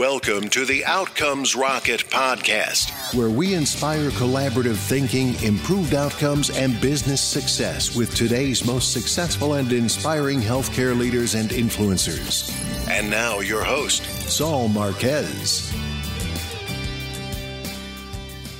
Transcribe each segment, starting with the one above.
Welcome to the Outcomes Rocket podcast, where we inspire collaborative thinking, improved outcomes, and business success with today's most successful and inspiring healthcare leaders and influencers. And now, your host, Saul Marquez.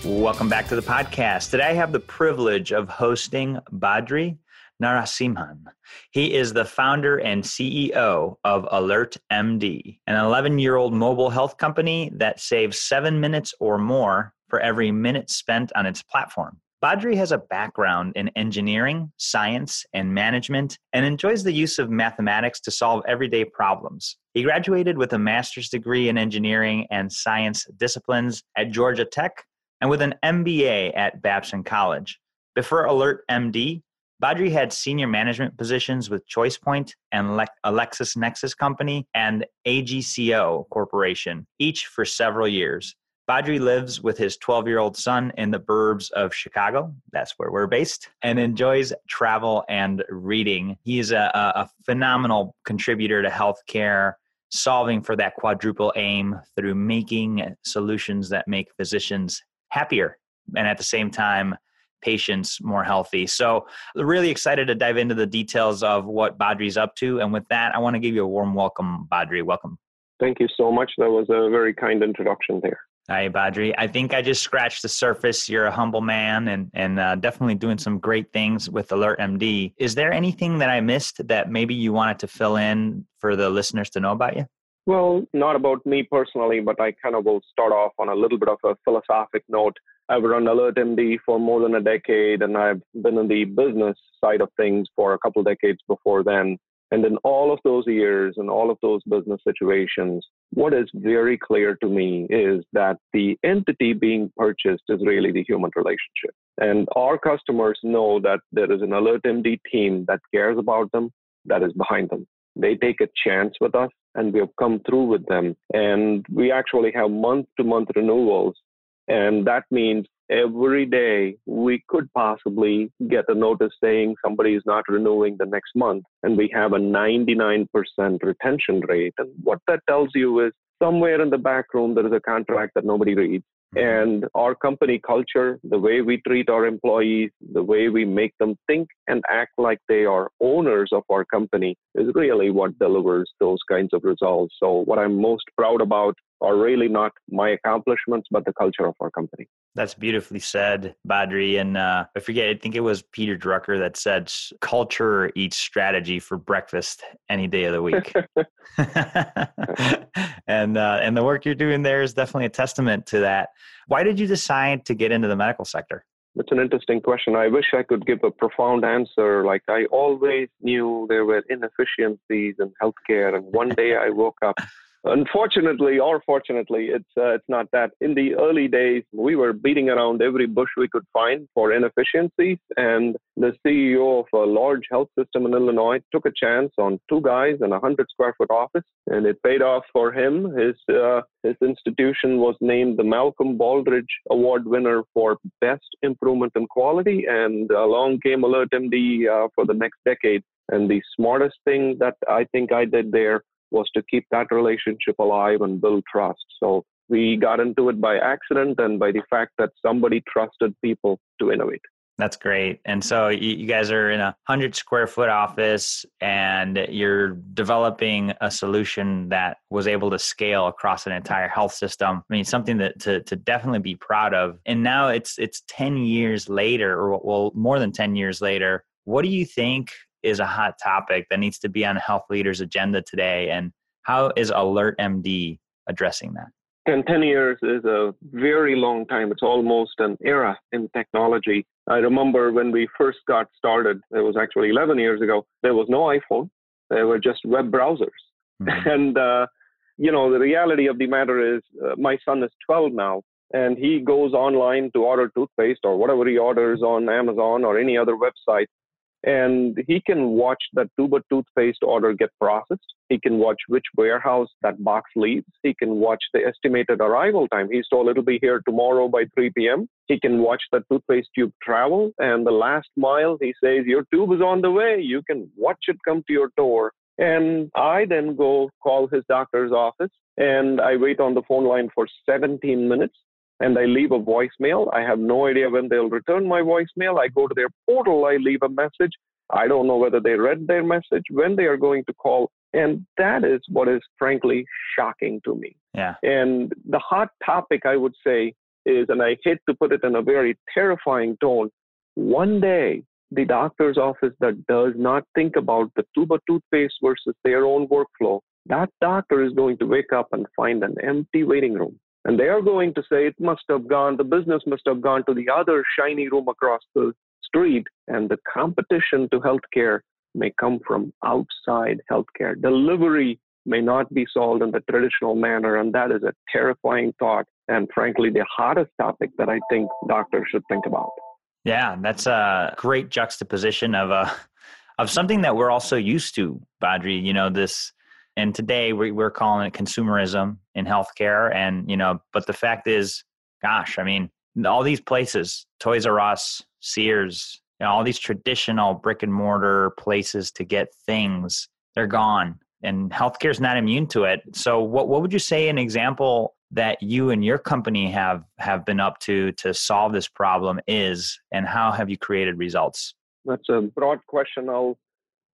Welcome back to the podcast. Today I have the privilege of hosting Badri Narasimhan. He is the founder and CEO of Alert MD, an 11 year old mobile health company that saves seven minutes or more for every minute spent on its platform. Badri has a background in engineering, science, and management and enjoys the use of mathematics to solve everyday problems. He graduated with a master's degree in engineering and science disciplines at Georgia Tech and with an MBA at Babson College. Before Alert MD, Badri had senior management positions with ChoicePoint and Le- a LexisNexis Company and AGCO Corporation, each for several years. Badri lives with his 12 year old son in the burbs of Chicago. That's where we're based, and enjoys travel and reading. He is a, a phenomenal contributor to healthcare, solving for that quadruple aim through making solutions that make physicians happier and at the same time patients more healthy. So, really excited to dive into the details of what Badri's up to. And with that, I want to give you a warm welcome, Badri. Welcome. Thank you so much. That was a very kind introduction there. Hi, Badri. I think I just scratched the surface. You're a humble man and, and uh, definitely doing some great things with Alert MD. Is there anything that I missed that maybe you wanted to fill in for the listeners to know about you? Well, not about me personally, but I kind of will start off on a little bit of a philosophic note. I've run AlertMD for more than a decade, and I've been in the business side of things for a couple decades before then. And in all of those years and all of those business situations, what is very clear to me is that the entity being purchased is really the human relationship. And our customers know that there is an AlertMD team that cares about them, that is behind them. They take a chance with us and we have come through with them. And we actually have month to month renewals. And that means every day we could possibly get a notice saying somebody is not renewing the next month. And we have a 99% retention rate. And what that tells you is somewhere in the back room, there is a contract that nobody reads. Mm-hmm. And our company culture, the way we treat our employees, the way we make them think and act like they are owners of our company is really what delivers those kinds of results. So, what I'm most proud about are really not my accomplishments, but the culture of our company. That's beautifully said, Badri. And uh, I forget, I think it was Peter Drucker that said, culture eats strategy for breakfast any day of the week. and, uh, and the work you're doing there is definitely a testament to that. Why did you decide to get into the medical sector? That's an interesting question. I wish I could give a profound answer. Like I always knew there were inefficiencies in healthcare, and one day I woke up Unfortunately, or fortunately, it's uh, it's not that. In the early days, we were beating around every bush we could find for inefficiencies, and the CEO of a large health system in Illinois took a chance on two guys in a hundred square foot office, and it paid off for him. His uh, his institution was named the Malcolm Baldrige Award winner for best improvement in quality, and along came AlertMD uh, for the next decade. And the smartest thing that I think I did there was to keep that relationship alive and build trust. So we got into it by accident and by the fact that somebody trusted people to innovate. That's great. And so you guys are in a 100 square foot office and you're developing a solution that was able to scale across an entire health system. I mean, something that to, to definitely be proud of. And now it's it's 10 years later or well more than 10 years later. What do you think is a hot topic that needs to be on health leaders' agenda today? And how is Alert MD addressing that? And 10 years is a very long time. It's almost an era in technology. I remember when we first got started, it was actually 11 years ago, there was no iPhone. There were just web browsers. Mm-hmm. And, uh, you know, the reality of the matter is uh, my son is 12 now, and he goes online to order toothpaste or whatever he orders on Amazon or any other website and he can watch that tuba toothpaste order get processed. He can watch which warehouse that box leaves. He can watch the estimated arrival time. He's told it'll be here tomorrow by 3 p.m. He can watch the toothpaste tube travel, and the last mile, he says, Your tube is on the way. You can watch it come to your door And I then go call his doctor's office and I wait on the phone line for 17 minutes and I leave a voicemail. I have no idea when they'll return my voicemail. I go to their portal, I leave a message. I don't know whether they read their message, when they are going to call. And that is what is frankly shocking to me. Yeah. And the hot topic, I would say, is, and I hate to put it in a very terrifying tone, one day the doctor's office that does not think about the tuba toothpaste versus their own workflow, that doctor is going to wake up and find an empty waiting room. And they are going to say it must have gone, the business must have gone to the other shiny room across the street. And the competition to healthcare may come from outside healthcare. Delivery may not be solved in the traditional manner. And that is a terrifying thought. And frankly, the hottest topic that I think doctors should think about. Yeah, that's a great juxtaposition of a uh, of something that we're also used to, Badri. You know, this and today we, we're calling it consumerism in healthcare. And, you know, but the fact is, gosh, I mean, all these places, Toys R Us, Sears, you know, all these traditional brick and mortar places to get things, they're gone. And healthcare is not immune to it. So what, what would you say an example that you and your company have have been up to to solve this problem is and how have you created results that's a broad question i'll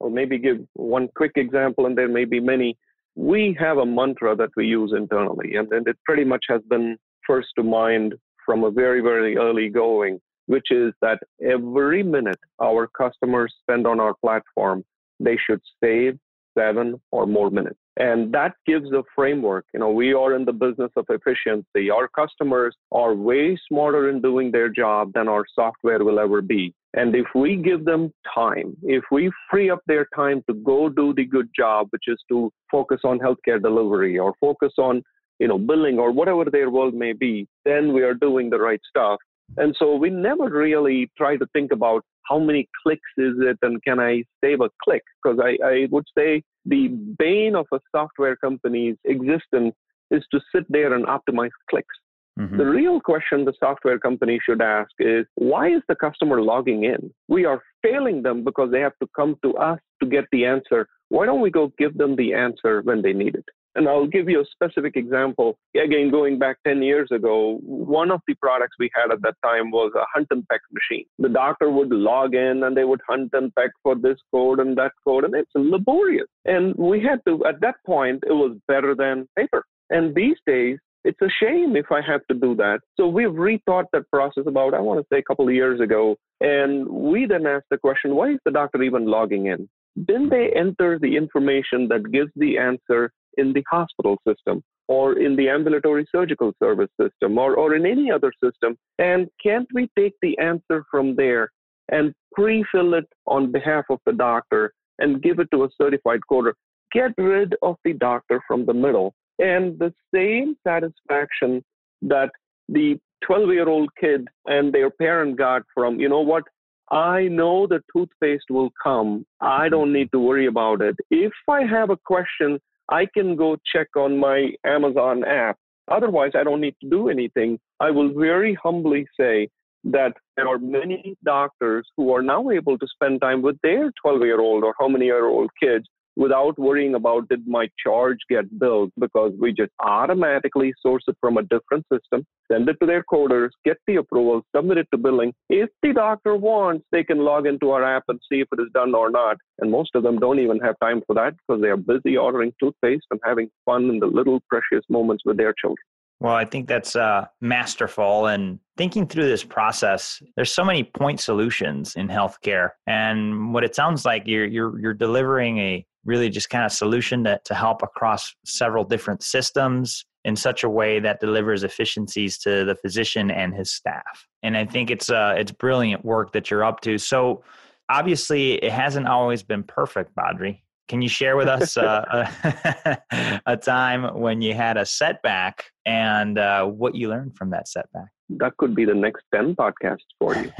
I'll maybe give one quick example and there may be many we have a mantra that we use internally and, and it pretty much has been first to mind from a very very early going which is that every minute our customers spend on our platform they should save seven or more minutes and that gives a framework. You know, we are in the business of efficiency. Our customers are way smarter in doing their job than our software will ever be. And if we give them time, if we free up their time to go do the good job, which is to focus on healthcare delivery or focus on, you know, billing or whatever their world may be, then we are doing the right stuff. And so we never really try to think about how many clicks is it and can I save a click? Because I, I would say the bane of a software company's existence is to sit there and optimize clicks. Mm-hmm. The real question the software company should ask is why is the customer logging in? We are failing them because they have to come to us to get the answer. Why don't we go give them the answer when they need it? And I'll give you a specific example. Again, going back 10 years ago, one of the products we had at that time was a hunt and peck machine. The doctor would log in and they would hunt and peck for this code and that code, and it's laborious. And we had to, at that point, it was better than paper. And these days, it's a shame if I have to do that. So we've rethought that process about, I want to say, a couple of years ago. And we then asked the question why is the doctor even logging in? Then they enter the information that gives the answer in the hospital system or in the ambulatory surgical service system or, or in any other system? And can't we take the answer from there and pre fill it on behalf of the doctor and give it to a certified coder? Get rid of the doctor from the middle and the same satisfaction that the 12 year old kid and their parent got from, you know what, I know the toothpaste will come. I don't mm-hmm. need to worry about it. If I have a question, I can go check on my Amazon app. Otherwise, I don't need to do anything. I will very humbly say that there are many doctors who are now able to spend time with their 12 year old or how many year old kids without worrying about did my charge get billed because we just automatically source it from a different system, send it to their coders, get the approval, submit it to billing. If the doctor wants, they can log into our app and see if it is done or not. And most of them don't even have time for that because they are busy ordering toothpaste and having fun in the little precious moments with their children. Well, I think that's uh, masterful. And thinking through this process, there's so many point solutions in healthcare, and what it sounds like you're you're you're delivering a really just kind of solution to, to help across several different systems in such a way that delivers efficiencies to the physician and his staff. And I think it's uh, it's brilliant work that you're up to. So obviously, it hasn't always been perfect, Badri. Can you share with us uh, a, a, time when you had a setback and uh, what you learned from that setback? That could be the next 10 podcasts for you.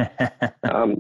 um,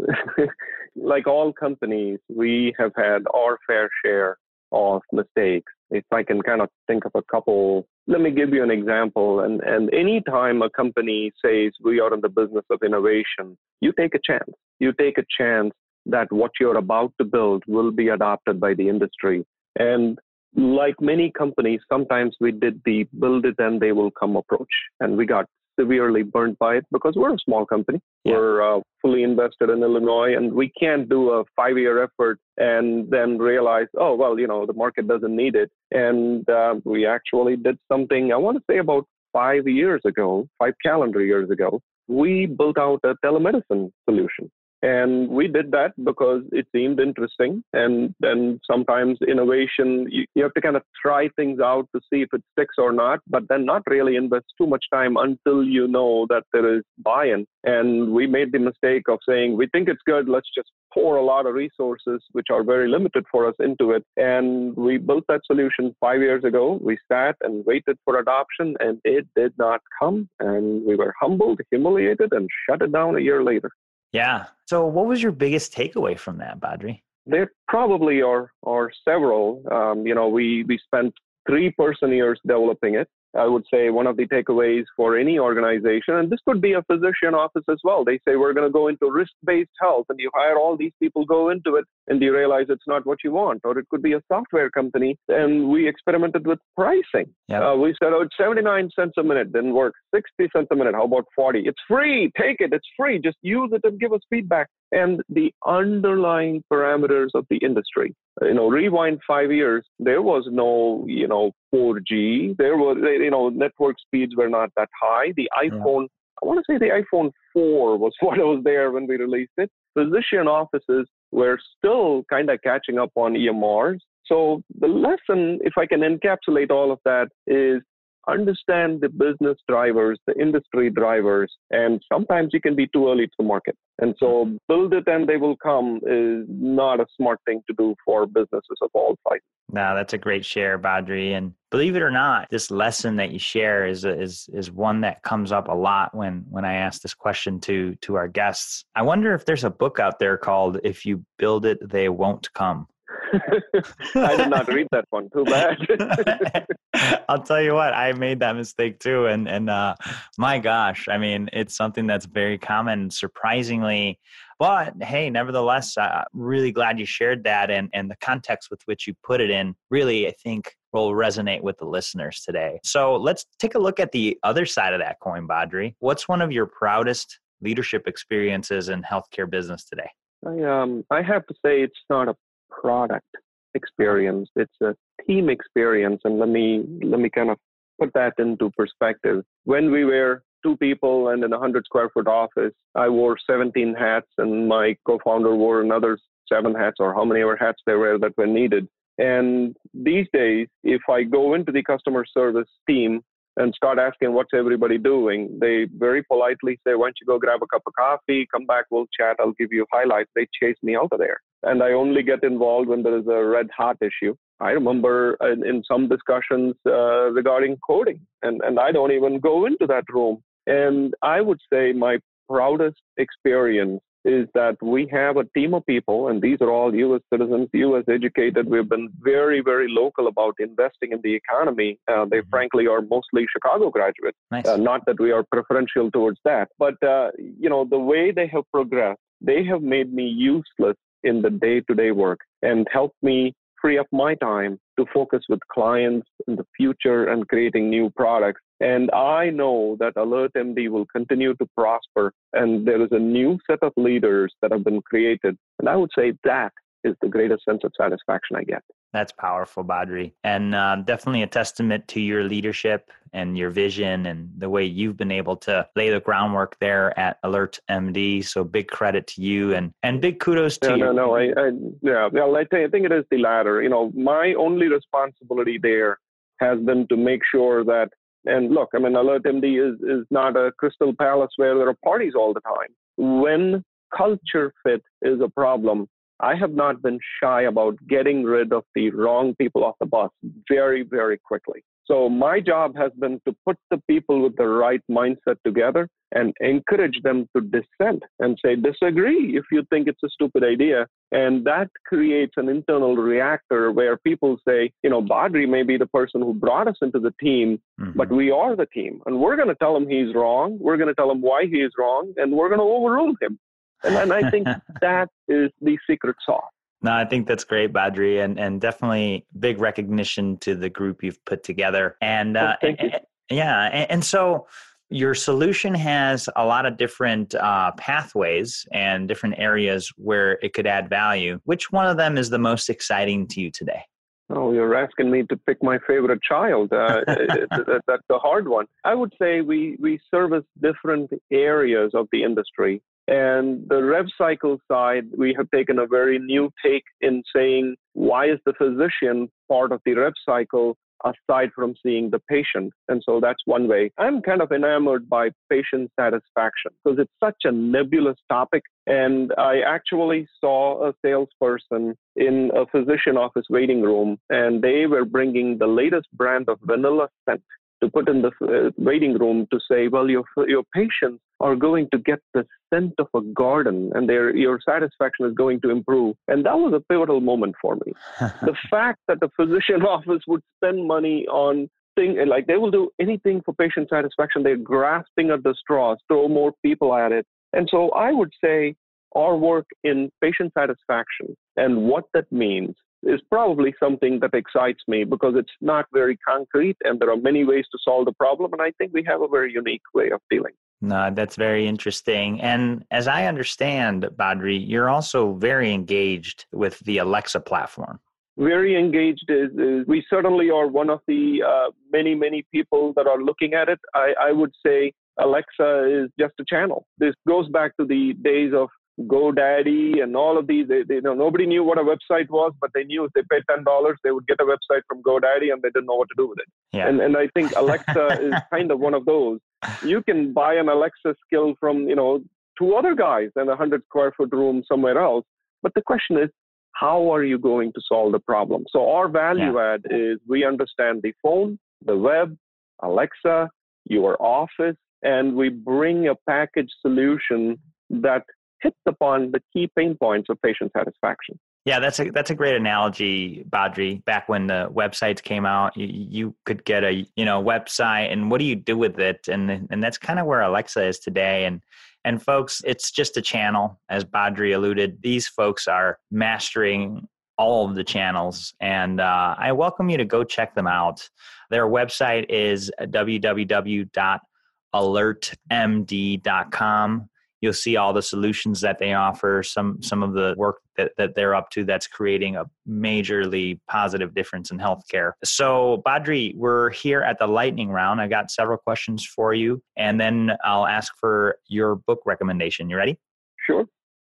like all companies, we have had our fair share of mistakes. If I can kind of think of a couple, let me give you an example. And, and anytime a company says we are in the business of innovation, you take a chance. You take a chance that what you're about to build will be adopted by the industry. And like many companies, sometimes we did the build it and they will come approach. And we got severely burnt by it because we're a small company. Yeah. We're uh, fully invested in Illinois and we can't do a five year effort and then realize, oh, well, you know, the market doesn't need it. And uh, we actually did something, I want to say about five years ago, five calendar years ago. We built out a telemedicine solution and we did that because it seemed interesting. And then sometimes innovation, you, you have to kind of try things out to see if it sticks or not, but then not really invest too much time until you know that there is buy in. And we made the mistake of saying, we think it's good, let's just pour a lot of resources, which are very limited for us, into it. And we built that solution five years ago. We sat and waited for adoption, and it did not come. And we were humbled, humiliated, and shut it down a year later. Yeah. So, what was your biggest takeaway from that, Badri? There probably are are several. Um, you know, we we spent three person years developing it. I would say one of the takeaways for any organization, and this could be a physician office as well. They say we're going to go into risk-based health, and you hire all these people go into it, and you realize it's not what you want. Or it could be a software company, and we experimented with pricing. Yep. Uh, we said, oh, it's 79 cents a minute, didn't work. 60 cents a minute, how about 40? It's free, take it, it's free. Just use it and give us feedback. And the underlying parameters of the industry you know, rewind five years, there was no, you know, 4G. There was, you know, network speeds were not that high. The iPhone. I want to say the iPhone 4 was what was there when we released it. Physician offices were still kind of catching up on EMRs. So the lesson, if I can encapsulate all of that, is understand the business drivers, the industry drivers, and sometimes you can be too early to the market. And so build it and they will come is not a smart thing to do for businesses of all sizes. No, that's a great share, Badri. And believe it or not, this lesson that you share is is is one that comes up a lot when when I ask this question to to our guests. I wonder if there's a book out there called "If You Build It, They Won't Come." I did not read that one. Too bad. I'll tell you what, I made that mistake too, and and uh, my gosh, I mean, it's something that's very common, surprisingly. But hey, nevertheless, uh, really glad you shared that, and and the context with which you put it in. Really, I think will resonate with the listeners today. So let's take a look at the other side of that coin, Badri. What's one of your proudest leadership experiences in healthcare business today? I um I have to say it's not a product experience. It's a team experience. And let me let me kind of put that into perspective. When we were two people and in a hundred square foot office, I wore 17 hats and my co-founder wore another seven hats or how many ever hats there were that were needed. And these days, if I go into the customer service team and start asking what's everybody doing, they very politely say, why don't you go grab a cup of coffee, come back, we'll chat, I'll give you highlights. They chase me out of there and I only get involved when there is a red hot issue. I remember in, in some discussions uh, regarding coding, and, and I don't even go into that room. And I would say my proudest experience is that we have a team of people, and these are all U.S. citizens, U.S. educated. We've been very, very local about investing in the economy. Uh, they mm-hmm. frankly are mostly Chicago graduates. Nice. Uh, not that we are preferential towards that, but uh, you know the way they have progressed, they have made me useless in the day to day work and help me free up my time to focus with clients in the future and creating new products. And I know that AlertMD will continue to prosper and there is a new set of leaders that have been created. And I would say that is the greatest sense of satisfaction I get. That's powerful, Badri, and uh, definitely a testament to your leadership and your vision and the way you've been able to lay the groundwork there at Alert MD. So big credit to you and and big kudos to you. No, no, I, I yeah, well, I think, I think it is the latter. You know, my only responsibility there has been to make sure that. And look, I mean, Alert MD is is not a crystal palace where there are parties all the time. When culture fit is a problem, I have not been shy about getting rid of the wrong people off the bus very, very quickly. So my job has been to put the people with the right mindset together and encourage them to dissent and say, disagree if you think it's a stupid idea. And that creates an internal reactor where people say, you know, Badri may be the person who brought us into the team, mm-hmm. but we are the team. And we're going to tell him he's wrong. We're going to tell him why he is wrong. And we're going to overrule him. And, and I think that is the secret sauce. No, I think that's great, Badri, and and definitely big recognition to the group you've put together. And, uh, thank you. yeah, and, and, so your solution has a lot of different uh, pathways and different areas where it could add value. Which one of them is the most exciting to you today? Oh, you're asking me to pick my favorite child. Uh, that's a hard one. I would say we, we service different areas of the industry. And the rev cycle side, we have taken a very new take in saying, why is the physician part of the rev cycle aside from seeing the patient? And so that's one way. I'm kind of enamored by patient satisfaction because it's such a nebulous topic. And I actually saw a salesperson in a physician office waiting room, and they were bringing the latest brand of vanilla scent to put in the uh, waiting room to say, well, your, your patients are going to get the scent of a garden and their, your satisfaction is going to improve. And that was a pivotal moment for me. the fact that the physician office would spend money on thing like they will do anything for patient satisfaction. They're grasping at the straws, throw more people at it. And so I would say our work in patient satisfaction and what that means is probably something that excites me because it's not very concrete and there are many ways to solve the problem. And I think we have a very unique way of dealing. No, that's very interesting. And as I understand, Badri, you're also very engaged with the Alexa platform. Very engaged. Is, is we certainly are one of the uh, many, many people that are looking at it. I, I would say Alexa is just a channel. This goes back to the days of GoDaddy and all of these. They, they, you know, nobody knew what a website was, but they knew if they paid ten dollars, they would get a website from GoDaddy, and they didn't know what to do with it. Yeah. And and I think Alexa is kind of one of those. You can buy an Alexa skill from you know two other guys in a hundred square foot room somewhere else. But the question is, how are you going to solve the problem? So our value yeah. add is we understand the phone, the web, Alexa, your office, and we bring a package solution that hits upon the key pain points of patient satisfaction. Yeah, that's a that's a great analogy, Badri. Back when the websites came out, you, you could get a you know website, and what do you do with it? And and that's kind of where Alexa is today. And and folks, it's just a channel, as Badri alluded. These folks are mastering all of the channels, and uh, I welcome you to go check them out. Their website is www.alertmd.com you'll see all the solutions that they offer some some of the work that, that they're up to that's creating a majorly positive difference in healthcare. So badri we're here at the lightning round. I got several questions for you and then i'll ask for your book recommendation. You ready? Sure.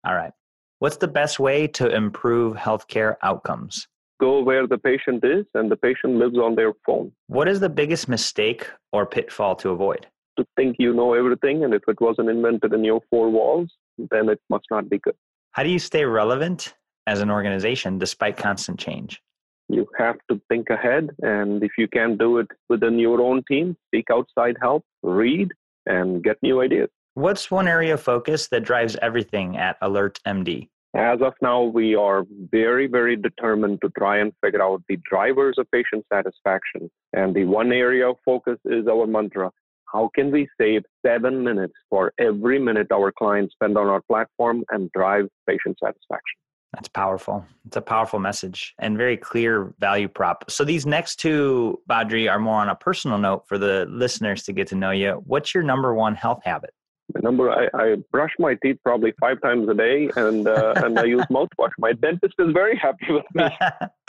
All right. What's the best way to improve healthcare outcomes? Go where the patient is and the patient lives on their phone. What is the biggest mistake or pitfall to avoid to think you know everything, and if it wasn't invented in your four walls, then it must not be good. How do you stay relevant as an organization despite constant change? You have to think ahead, and if you can't do it within your own team, seek outside help, read, and get new ideas. What's one area of focus that drives everything at Alert MD? As of now, we are very, very determined to try and figure out the drivers of patient satisfaction. And the one area of focus is our mantra how can we save seven minutes for every minute our clients spend on our platform and drive patient satisfaction? That's powerful. It's a powerful message and very clear value prop. So these next two, Badri, are more on a personal note for the listeners to get to know you. What's your number one health habit? The number I, I, brush my teeth probably five times a day, and uh, and I use mouthwash. My dentist is very happy with me.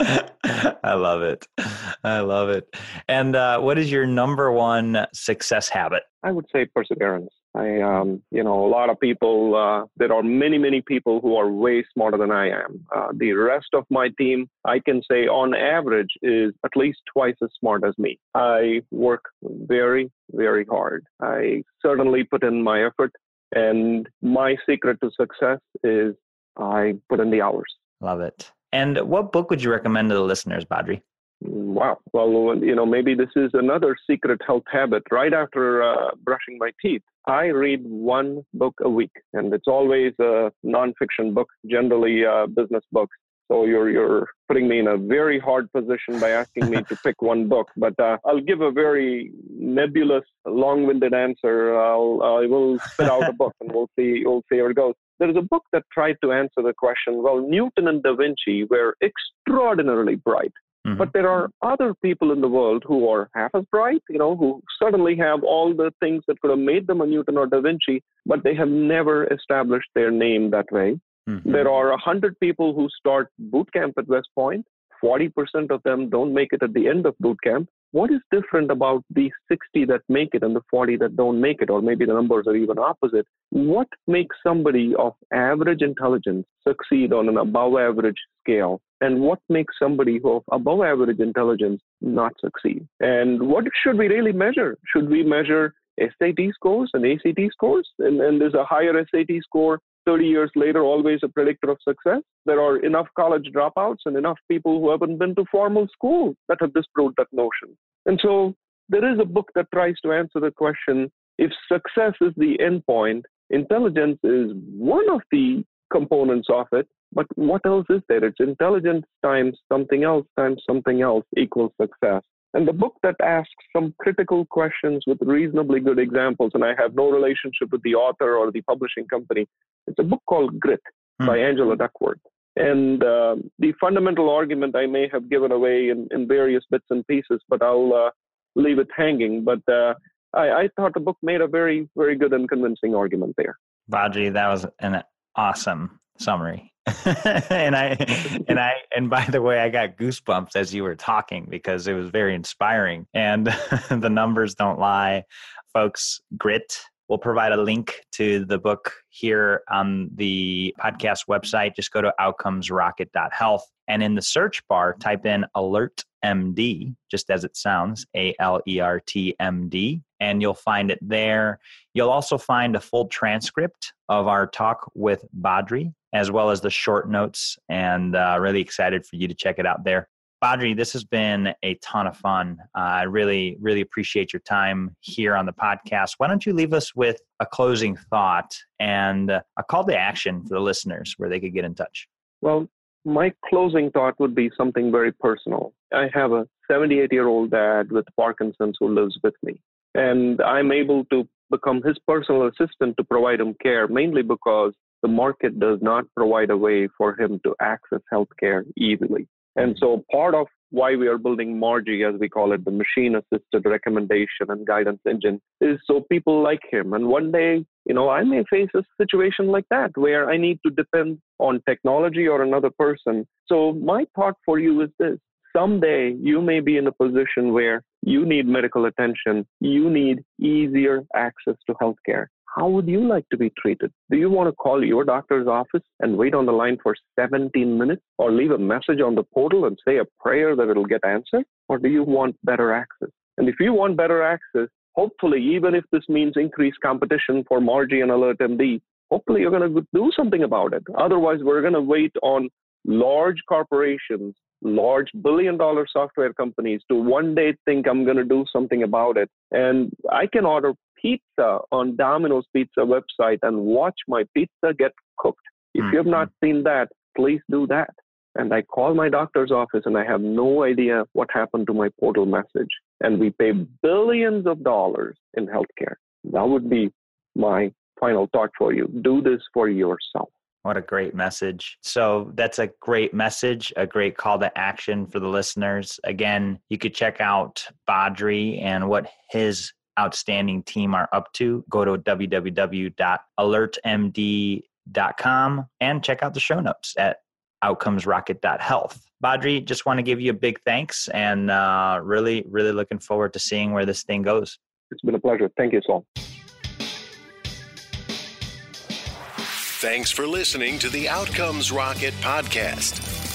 I love it. I love it. And uh, what is your number one success habit? I would say perseverance. I, um, you know, a lot of people. Uh, there are many, many people who are way smarter than I am. Uh, the rest of my team, I can say, on average, is at least twice as smart as me. I work very, very hard. I certainly put in my effort, and my secret to success is I put in the hours. Love it. And what book would you recommend to the listeners, Badri? Wow. Well, you know, maybe this is another secret health habit. Right after uh, brushing my teeth, I read one book a week, and it's always a nonfiction book, generally uh, business books. So you're you're putting me in a very hard position by asking me to pick one book. But uh, I'll give a very nebulous, long-winded answer. I'll I will spit out a book, and we'll see we'll see how it goes. there is a book that tried to answer the question well, Newton and Da Vinci were extraordinarily bright. Mm-hmm. But there are other people in the world who are half as bright, you know, who suddenly have all the things that could have made them a Newton or Da Vinci, but they have never established their name that way. Mm-hmm. There are 100 people who start boot camp at West Point. 40% of them don't make it at the end of boot camp. What is different about the 60 that make it and the 40 that don't make it? Or maybe the numbers are even opposite. What makes somebody of average intelligence succeed on an above average scale? And what makes somebody who of above average intelligence not succeed? And what should we really measure? Should we measure SAT scores and ACT scores? And, and there's a higher SAT score 30 years later always a predictor of success. There are enough college dropouts and enough people who haven't been to formal school that have disproved that notion. And so there is a book that tries to answer the question if success is the endpoint, intelligence is one of the components of it, but what else is there? It's intelligence times something else times something else equals success. And the book that asks some critical questions with reasonably good examples, and I have no relationship with the author or the publishing company, it's a book called Grit hmm. by Angela Duckworth. And uh, the fundamental argument I may have given away in, in various bits and pieces, but I'll uh, leave it hanging. But uh, I, I thought the book made a very, very good and convincing argument there. Badri, that was an awesome summary. and I and I and by the way, I got goosebumps as you were talking because it was very inspiring. And the numbers don't lie, folks. Grit. We'll provide a link to the book here on the podcast website. Just go to outcomesrocket.health and in the search bar, type in alert MD, just as it sounds, A L E R T M D, and you'll find it there. You'll also find a full transcript of our talk with Badri as well as the short notes, and uh, really excited for you to check it out there. Badri, this has been a ton of fun. Uh, I really, really appreciate your time here on the podcast. Why don't you leave us with a closing thought and a call to action for the listeners where they could get in touch? Well, my closing thought would be something very personal. I have a 78 year old dad with Parkinson's who lives with me, and I'm able to become his personal assistant to provide him care mainly because the market does not provide a way for him to access healthcare easily. And mm-hmm. so part of why we are building Margie, as we call it, the machine assisted recommendation and guidance engine, is so people like him. And one day, you know, I may face a situation like that where I need to depend on technology or another person. So my thought for you is this someday you may be in a position where you need medical attention, you need easier access to healthcare how would you like to be treated? Do you want to call your doctor's office and wait on the line for 17 minutes or leave a message on the portal and say a prayer that it'll get answered? Or do you want better access? And if you want better access, hopefully, even if this means increased competition for Margie and Alert MD, hopefully you're going to do something about it. Otherwise, we're going to wait on large corporations, large billion dollar software companies to one day think I'm going to do something about it. And I can order pizza on Domino's Pizza website and watch my pizza get cooked. If mm-hmm. you have not mm-hmm. seen that, please do that. And I call my doctor's office and I have no idea what happened to my portal message. And we pay billions of dollars in healthcare. That would be my final thought for you. Do this for yourself. What a great message. So that's a great message, a great call to action for the listeners. Again, you could check out Badri and what his outstanding team are up to, go to www.alertmd.com and check out the show notes at outcomesrocket.health. Badri, just want to give you a big thanks and uh, really, really looking forward to seeing where this thing goes. It's been a pleasure. Thank you, Saul. Thanks for listening to the Outcomes Rocket podcast.